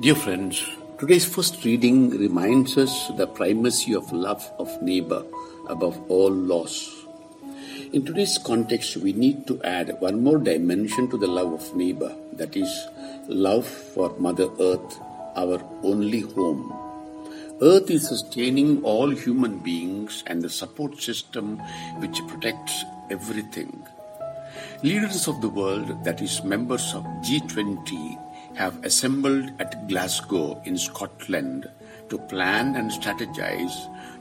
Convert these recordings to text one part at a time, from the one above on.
Dear friends, today's first reading reminds us the primacy of love of neighbor above all laws. In today's context, we need to add one more dimension to the love of neighbor that is, love for Mother Earth, our only home. Earth is sustaining all human beings and the support system which protects everything. Leaders of the world, that is, members of G20, have assembled at Glasgow in Scotland to plan and strategize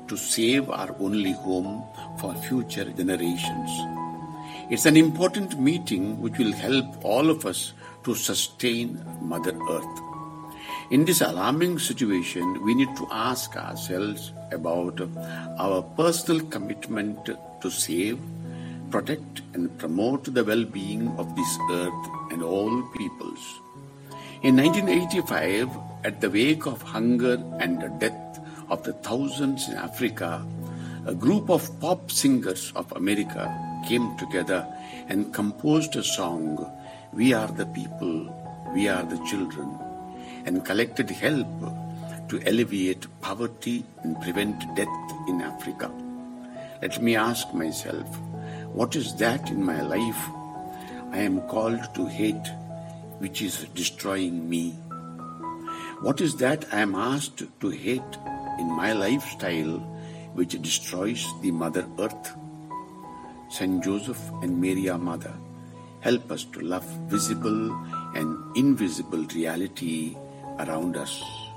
to save our only home for future generations. It's an important meeting which will help all of us to sustain Mother Earth. In this alarming situation, we need to ask ourselves about our personal commitment to save, protect, and promote the well being of this earth and all peoples. In 1985, at the wake of hunger and the death of the thousands in Africa, a group of pop singers of America came together and composed a song, We Are the People, We Are the Children, and collected help to alleviate poverty and prevent death in Africa. Let me ask myself, what is that in my life I am called to hate which is destroying me? What is that I am asked to hate in my lifestyle which destroys the Mother Earth? Saint Joseph and Mary, our Mother, help us to love visible and invisible reality around us.